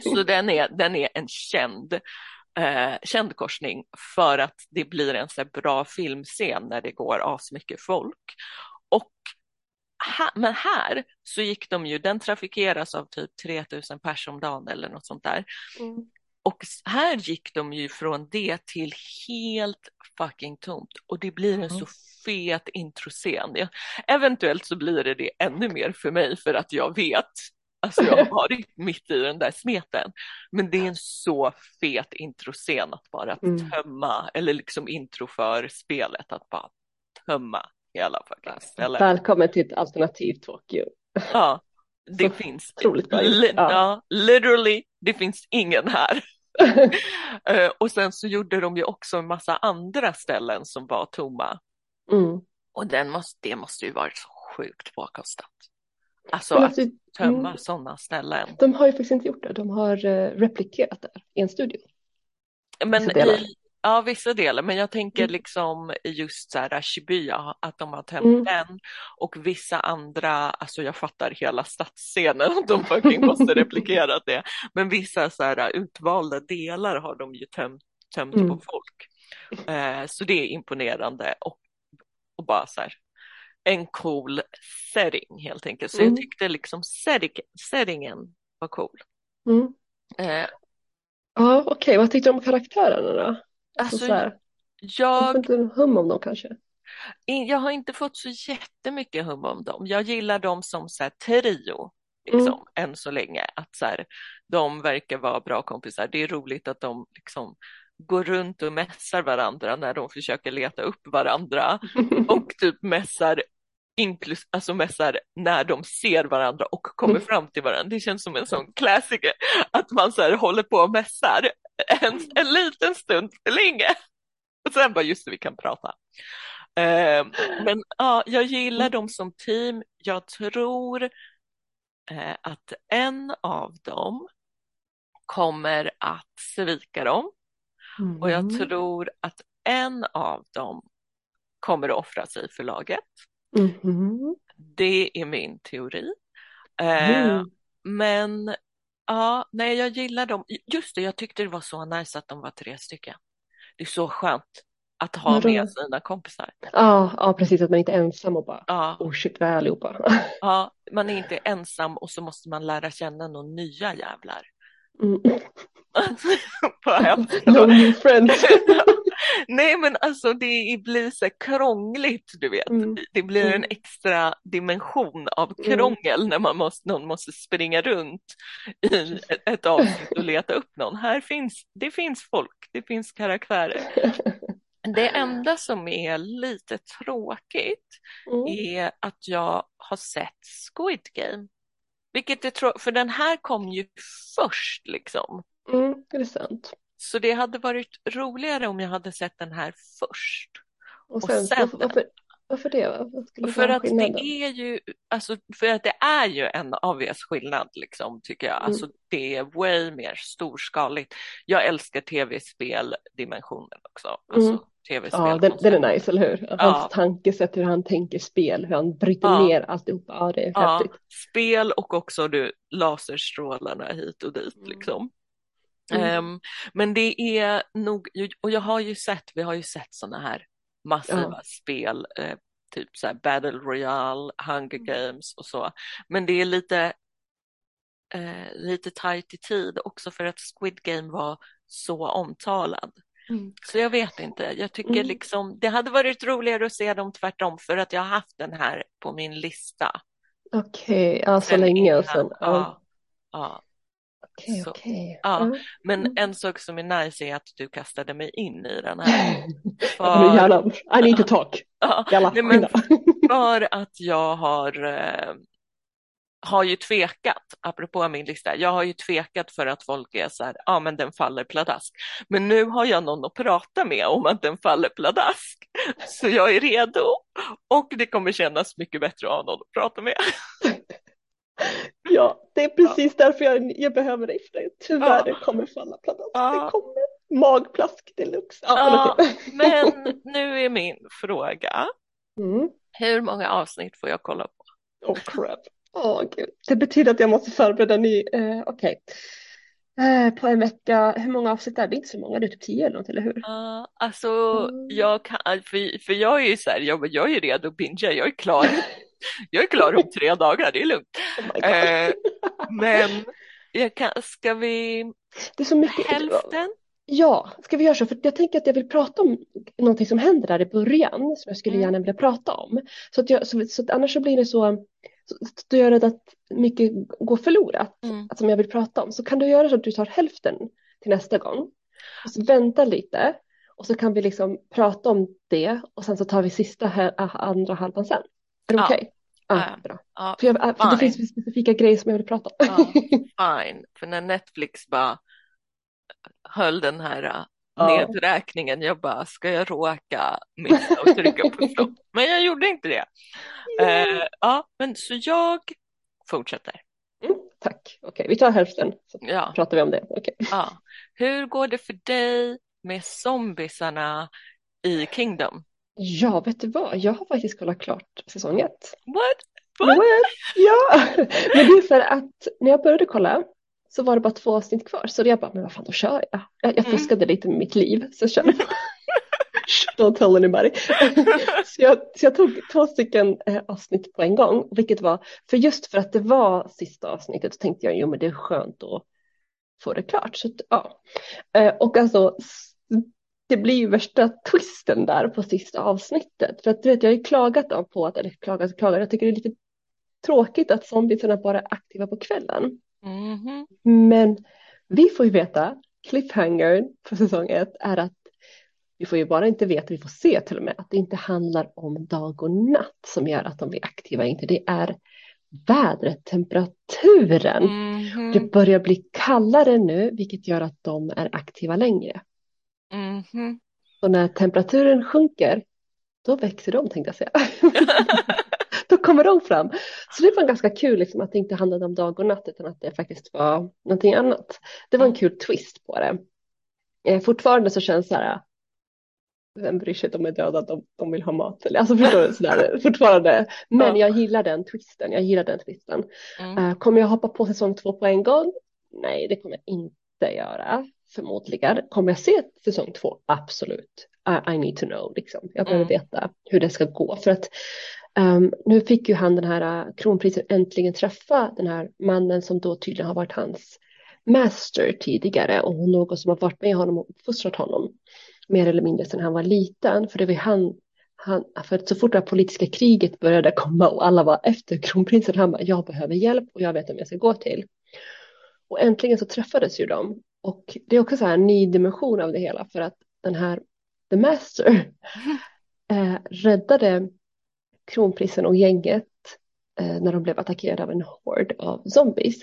*laughs* Så den är, den är en känd, eh, känd korsning för att det blir en så bra filmscen när det går asmycket folk. Och men här så gick de ju, den trafikeras av typ 3000 personer om dagen eller något sånt där. Mm. Och här gick de ju från det till helt fucking tomt och det blir en mm. så fet introscen. Ja, eventuellt så blir det det ännu mer för mig för att jag vet, alltså jag har varit *laughs* mitt i den där smeten. Men det är en så fet introscen att bara mm. tömma, eller liksom intro för spelet, att bara tömma hela fucking stället. Välkommen till ett alternativ Tokyo. Ja, *laughs* det finns otroligt bra gjort, li- ja. ja, literally, det finns ingen här. *laughs* Eh, och sen så gjorde de ju också en massa andra ställen som var tomma. mm. Och den måste, det måste ju varit så sjukt påkostat. Alltså Men att alltså, tömma mm. sådana ställen. De har ju faktiskt inte gjort det. De har eh, replikerat det i en studio. Men delar. i, ja, vissa delar, men jag tänker Mm. liksom just så här Shibuya, att de har tömt Mm. den och vissa andra, alltså jag fattar hela stadsscenen, att *laughs* de fucking måste replikera *laughs* det, men vissa så här utvalda delar har de ju tömt, tömt Mm. på folk. Eh, så det är imponerande och, och bara så här en cool setting helt enkelt. Så Mm. jag tyckte liksom setting, settingen var cool. Mm. Eh, Ja, okej. Vad tyckte du om karaktärerna då? Alltså så här, jag får inte en hum om dem kanske. Jag har inte fått så jättemycket hum om dem. Jag gillar dem som så här trio, liksom, än så länge. Att så här, de verkar vara bra kompisar. Det är roligt att de liksom går runt och mässar varandra när de försöker leta upp varandra *laughs* och typ mässar inklus alltså mässar när de ser varandra och kommer fram till varandra. Det känns som en sån klassiker att man så här håller på och mässar en, en liten stund för länge och sen bara just det, vi kan prata. Eh, men ja, jag gillar dem som team. Jag tror eh, att en av dem kommer att svika dem och jag Mm. tror att en av dem kommer att offra sig för laget. Mhm. Det är min teori. Eh, Mm. men ja, nej, jag gillar dem. Just det, jag tyckte det var så nice att de var tre stycken. Det är så skönt att ha med sina kompisar. Ja, ja, precis. Att man inte är ensam och bara Ja, oh shit, vi är allihopa. *laughs* ja, man är inte ensam och så måste man lära känna några nya jävlar. Mm. *laughs* *laughs* No new friends. Nej men alltså det blir så krångligt du vet. Mm. Det blir en Mm. extra dimension av Mm. krångel när man måste, någon måste springa runt i ett- ett avsnitt och leta upp någon. Här finns, det finns folk, det finns karaktärer. Det enda som är lite tråkigt Mm. är att jag har sett Squid Game. Vilket är tråkigt, för den här kom ju först liksom. Mm, det är sant. Så det hade varit roligare om jag hade sett den här först. Och Och sen, sen- varför, varför, varför det? va? Vad skulle För att det är ju, alltså, för att det är ju en obvious skillnad liksom, tycker jag. Mm. Alltså det är way mer storskaligt. Jag älskar tv-spel-dimensionen också. Alltså Mm. tv-spel. Ja, den, den är nice, eller hur? Ja. Hans tankesätt, hur han tänker spel, hur han bryter Ja. ner alltihopa. Ja, det är Ja, häftigt. spel och också du, laserstrålarna hit och dit Mm. liksom. Mm. Ehm, men det är nog, och jag har ju sett, vi har ju sett sådana här massiva Ja. spel, eh, typ så här Battle Royale, Hunger Mm. Games och så. Men det är lite, eh, lite tajt i tid också för att Squid Game var så omtalad. Mm. Så jag vet inte, jag tycker Mm. liksom det hade varit roligare att se dem tvärtom för att jag har haft den här på min lista. Okej, ja, så länge sen. Ja. Ja, ja. Okej, Så- okej. ja. Ja. Men Mm. en sak som är nice är att du kastade mig in i den här. *laughs* För, gärna, I need to talk. ja, Jalla, nej, men *laughs* för att jag har, eh, har ju tvekat, apropå min lista, jag har ju tvekat för att folk är så här, ja men den faller pladask. Men nu har jag någon att prata med om att den faller pladask. Så jag är redo och det kommer kännas mycket bättre att ha någon att prata med. *laughs* *laughs* Ja, det är precis därför jag, jag behöver dig för det. Tyvärr, Ja. det kommer falla pladask. Ja. Det kommer magplask deluxe. Ja, Ja, *laughs* men nu är min fråga, Mm. hur många avsnitt får jag kolla på? Oh crap. Åh gud. Det betyder att jag måste förbereda ny, eh, okej. Eh, på en vecka, hur många avsnitt är det? Inte så många, det är typ tio eller något, eller hur? Ja, alltså Mm. jag kan, för, för jag är ju så här, jag, jag är redo att bingea, jag är klar. Jag är klar om tre dagar, det är lugnt. Oh. Eh, men *laughs* kan, ska vi Det är så mycket. hälften? Ja, ska vi göra så? För jag tänker att jag vill prata om någonting som händer där i början som jag skulle Mm. gärna vilja prata om. Så att, jag, så, så att annars så blir det så, så då är jag rädd att mycket går förlorat, Mm. att som jag vill prata om. Så kan du göra så att du tar hälften till nästa gång och så vänta lite och så kan vi liksom prata om det och sen så tar vi sista här, andra halvan sen. Är det Ja. okej? Ja, Äh, bra. ja, För, jag, för det finns specifika grejer som jag vill prata om. Ja, *laughs* fine. För när Netflix bara höll den här äh, Ja. nedräkningen, jag bara, ska jag råka missa och trycka på *laughs* stopp? Men jag gjorde inte det. Eh, ja, men så jag fortsätter. Mm, tack. Okej, vi tar hälften så Ja, pratar vi om det. Okej. ja. Hur går det för dig med zombisarna i Kingdom? Ja, vet du vad? Jag har faktiskt kollat klart säsong ett. What? What? What? Ja, *laughs* men det är för att när jag började kolla så var det bara två avsnitt kvar. Så jag bara, men vad fan, då kör jag. Jag, jag Mm. fuskade lite med mitt liv. Så jag kände, *laughs* don't tell anybody. *laughs* så, jag, så jag tog två stycken eh, avsnitt på en gång. Vilket var, för just för att det var sista avsnittet så tänkte jag, jo men det är skönt att få det klart. Så, ja. Eh, och alltså, det blir ju värsta twisten där på sista avsnittet. För att du vet, jag har ju klagat på att, eller klagat, klagat, jag tycker det är lite tråkigt att zombiesarna bara är aktiva på kvällen. Mhm. Men vi får ju veta, cliffhanger på säsong ett är att vi får ju bara inte veta, vi får se till och med, att det inte handlar om dag och natt som gör att de blir aktiva, inte det är vädret, temperaturen. Mhm. Det börjar bli kallare nu, vilket gör att de är aktiva längre. Mhm. Och när temperaturen sjunker, då växer de tänkte jag säga. *laughs* då kommer de fram. Så det var ganska kul liksom, att det inte handlade om dag och natt utan att det faktiskt var någonting annat. Det var en kul twist på det. Eh, fortfarande så känns det så här, vem bryr sig, de är döda, de, de vill ha mat. Eller, Alltså förstår du, sådär, *laughs* fortfarande. Men Ja. jag gillar den twisten, jag gillar den twisten. Mm. Eh, kommer jag hoppa på säsong två på en gång? Nej, det kommer jag inte göra. Förmodligen. Kommer jag se säsong två? Absolut. I, I need to know, liksom. Jag behöver Mm. veta hur det ska gå. För att ehm, nu fick ju han den här uh, kronprinsen äntligen träffa den här mannen som då tydligen har varit hans master tidigare och någon som har varit med honom och uppfostrat honom mer eller mindre sedan han var liten. För det var han, han för så fort det här politiska kriget började komma och alla var efter kronprinsen, han bara, jag behöver hjälp och jag vet vem jag ska gå till. Och äntligen så träffades ju de. Och det är också så här en ny dimension av det hela för att den här The Master *laughs* eh, räddade kronprinsen och gänget eh, när de blev attackerade av en hord av zombies.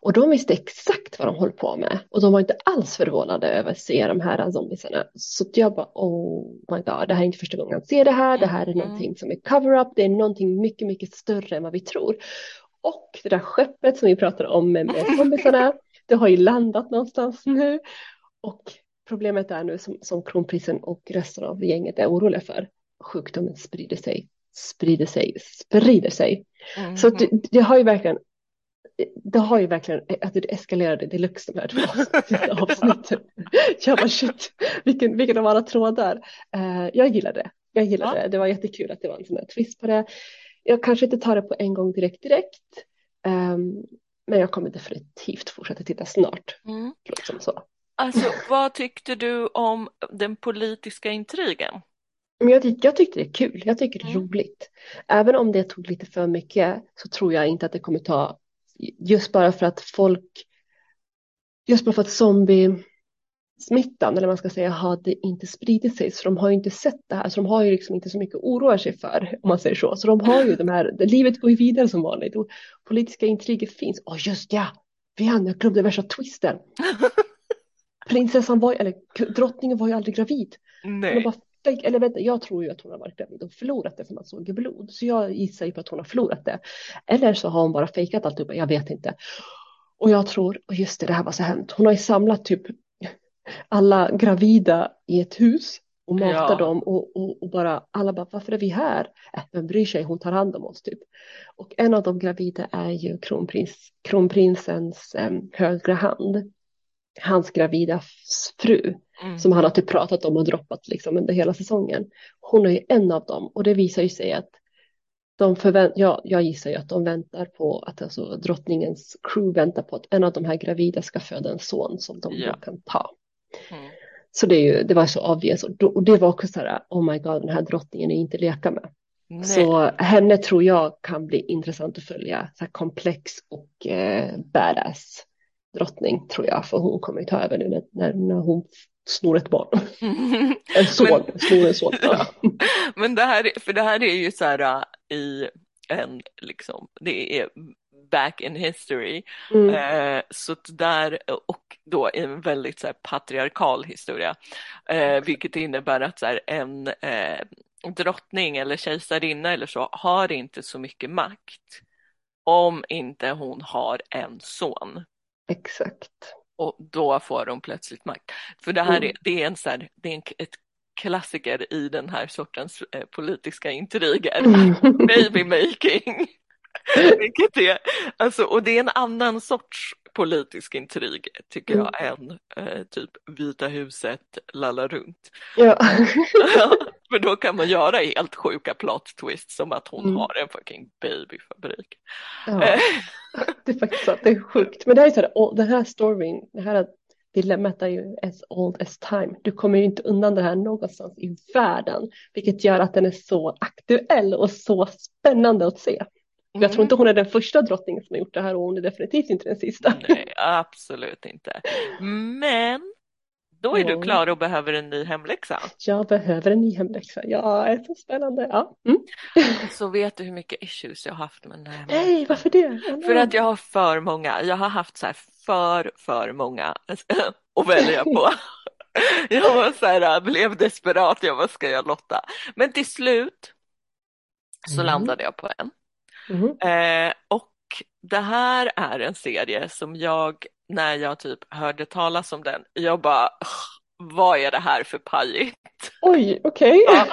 Och de visste exakt vad de höll på med. Och de var inte alls förvånade över att se de här zombiesarna. Så jag bara, oh my god, det här är inte första gången jag ser det här. Det här är Mm. någonting som är cover-up. Det är någonting mycket, mycket större än vad vi tror. Och det där skeppet som vi pratade om med, med *laughs* zombiesarna, det har ju landat någonstans nu. Och problemet är nu som, som kronprinsen och resten av gänget är oroliga för. Sjukdomen sprider sig, sprider sig, sprider sig. Mhm. Så det, det har ju verkligen det har ju verkligen, att det eskalerade deluxe de här två *laughs* avsnitten. Jag bara shit, vilken, vilken av alla trådar. Eh, jag gillade det, jag gillade Ja. det. Det var jättekul att det var en sån här twist på det. Jag kanske inte tar det på en gång direkt direkt. ehm, men jag kommer definitivt fortsätta titta snart. Mm. Låter som så. Alltså, vad tyckte du om den politiska intrigen? Men jag, jag tyckte det är kul, jag tycker det är Mm. roligt. Även om det tog lite för mycket så tror jag inte att det kommer ta, just bara för att folk, just bara för att zombie-smittan, eller man ska säga, hade inte spridit sig. Så de har ju inte sett det här, så de har ju liksom inte så mycket att oroa sig för, om man säger så. Så de har ju de här, livet går ju vidare som vanligt och politiska intriger finns. Åh just ja, Vian, jag glömde värsta twisten. *laughs* Prinsessan var, eller drottningen var ju aldrig gravid. Nej. bara eller vänta, jag tror ju att hon har varit gravid och förlorat det för man såg i blod. Så jag gissar ju på att hon har förlorat det. Eller så har hon bara fejkat alltihopa, jag vet inte. Och jag tror, och just det, det här var så hemskt. Hon har ju samlat typ alla gravida i ett hus och matar Ja. dem och, och, och bara alla bara varför är vi här? Äh, vem bryr sig, hon tar hand om oss typ. Och en av de gravida är ju kronprins, kronprinsens em, högra hand. Hans gravida fru Mm. som han har typ pratat om och droppat liksom under hela säsongen. Hon är ju en av dem och det visar ju sig att de förvänt, ja, jag gissar ju att de väntar på att alltså drottningens crew väntar på att en av de här gravida ska föda en son som de Ja. kan ta. Så det, är ju, det var så obvious och, det var också så här, oh my god, den här drottningen är inte leka med. Nej. Så henne tror jag kan bli intressant att följa, så här komplex och eh, badass drottning tror jag, för hon kommer ju ta över nu när, när, hon snor ett barn. *laughs* En son, snor en son. Ja. *laughs* Men det här, för det här är ju så här äh, i en, liksom, det är back in history. Mm. Eh, så där, och då en väldigt så här, patriarkal historia, eh, vilket innebär att så här, en eh, drottning eller kejsarinna eller så har inte så mycket makt om inte hon har en son. Exakt. Och då får hon plötsligt makt. För det här Mm. är, det är, en, så här, det är en, ett klassiker i den här sortens eh, politiska intriger. Mm. *laughs* Baby making. *laughs* Vilket är, alltså, och det är en annan sorts politisk intrig tycker jag än eh, typ Vita huset lalla runt. Ja. *laughs* För då kan man göra helt sjuka plot twists som att hon Mm. har en fucking babyfabrik. ja. Eh, *laughs* Det är faktiskt så. Det är sjukt. Men det här är så här, den här storyn, det här dilemmat är ju as old as time. Du kommer ju inte undan det här någonstans i världen, vilket gör att den är så aktuell och så spännande att se. Jag tror inte hon är den första drottningen som har gjort det här och hon är definitivt inte den sista. Nej, absolut inte. Men då är du Ja. klar och behöver en ny hemläxa. Jag behöver en ny hemläxa. Ja, det är så spännande. Ja. Mm. *laughs* Så vet du hur mycket issues jag har haft med den här Nej, varför det? Oh, För att jag har för många. Jag har haft så här för, för många *laughs* att välja på. *laughs* Jag var så här, blev desperat. Jag vad ska jag lotta? Men till slut så Mm. landade jag på en. Mhm. Eh, och det här är en serie som jag, när jag typ hörde talas om den, jag bara, "Ugh, vad är det här för pajigt? Oj, okej. *laughs* Ja,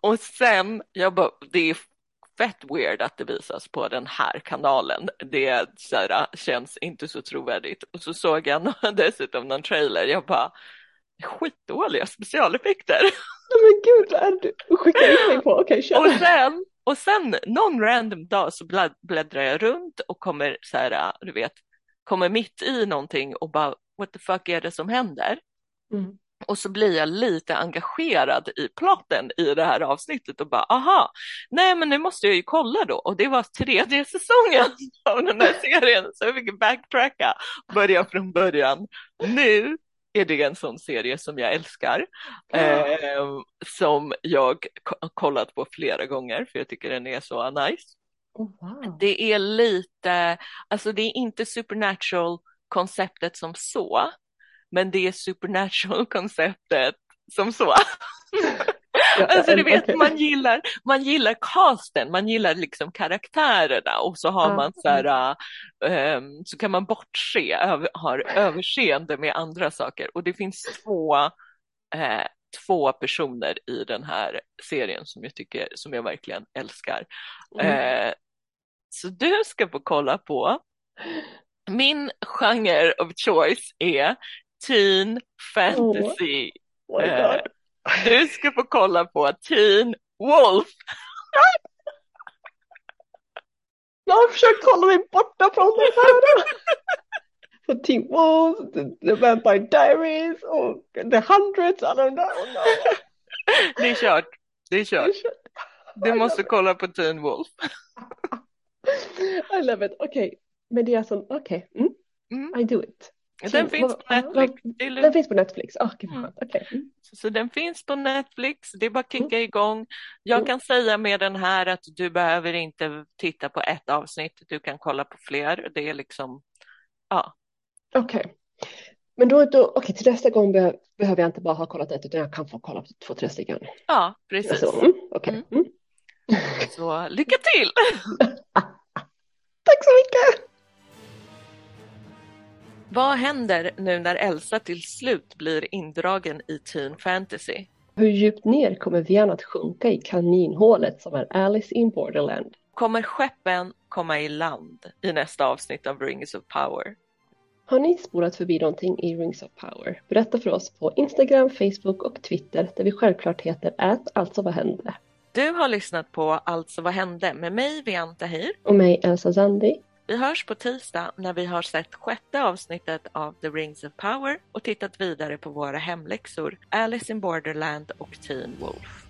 och sen, jag bara, det är fett weird att det visas på den här kanalen. Det så här, känns inte så trovärdigt. Och så såg jag *laughs* dessutom någon trailer, jag bara, skitdåliga specialeffekter. *laughs* Men gud, vad är du skickar ut mig på? Okej, kör. Och sen, och sen någon random dag så bläddrar jag runt och kommer så här, du vet, kommer mitt i någonting och bara what the fuck är det som händer? Mm. Och så blir jag lite engagerad i plotten i det här avsnittet och bara aha, nej men nu måste jag ju kolla då och det var tredje säsongen *laughs* av den här serien så jag fick backtracka, börja från början. Nu är det en sån serie som jag älskar, eh, som jag ko- kollat på flera gånger för jag tycker den är så nice. Oh, wow. Det är lite, alltså det är inte supernatural konceptet som så, men det är supernatural *laughs* konceptet som så. *laughs* *laughs* Alltså du vet, man gillar, man gillar casten, man gillar liksom karaktärerna och så har man så här, ehm, så kan man bortse, över, har överseende med andra saker och det finns två, eh, två personer i den här serien som jag tycker, som jag verkligen älskar. Mm. Eh, så du ska få kolla på. Min genre of choice är teen fantasy. Oh God. Du ska få kolla på Teen Wolf. Jag har försökt hålla mig borta från det här. Så Teen Wolf, the, Vampire Diaries och The Hundreds, I don't know. No. Det är kört. Det är kört. Du måste kolla på Teen Wolf. I love it. Okej, men det är alltså, okej, mm, Mm. I do it. Den finns på Netflix. Den finns på Netflix. Mm. skönt. Okej. Mm. Så den finns på Netflix. Det är bara att kicka Mm. igång. Jag Mm. kan säga med den här att du behöver inte titta på ett avsnitt. Du kan kolla på fler. Det är liksom, ja. Okej. Men då, då okej, till nästa gång be behöver jag inte bara ha kollat ett utan jag kan få kolla på två, tre stycken. Ja, precis. Så, mm, okej. Mm. Mm. Så lycka till! *laughs* Tack så mycket! Vad händer nu när Elsa till slut blir indragen i teen fantasy? Hur djupt ner kommer Vian att sjunka i kaninhålet som är Alice in Borderland? Kommer skeppen komma i land i nästa avsnitt av Rings of Power? Har ni spolat förbi någonting i Rings of Power? Berätta för oss på Instagram, Facebook och Twitter där vi självklart heter ät alltså vad hände? Du har lyssnat på Alltså vad hände med mig, Vian Tahir. Och mig Elsa Zandi. Vi hörs på tisdag när vi har sett sjätte avsnittet av The Rings of Power och tittat vidare på våra hemläxor Alice in Borderland och Teen Wolf.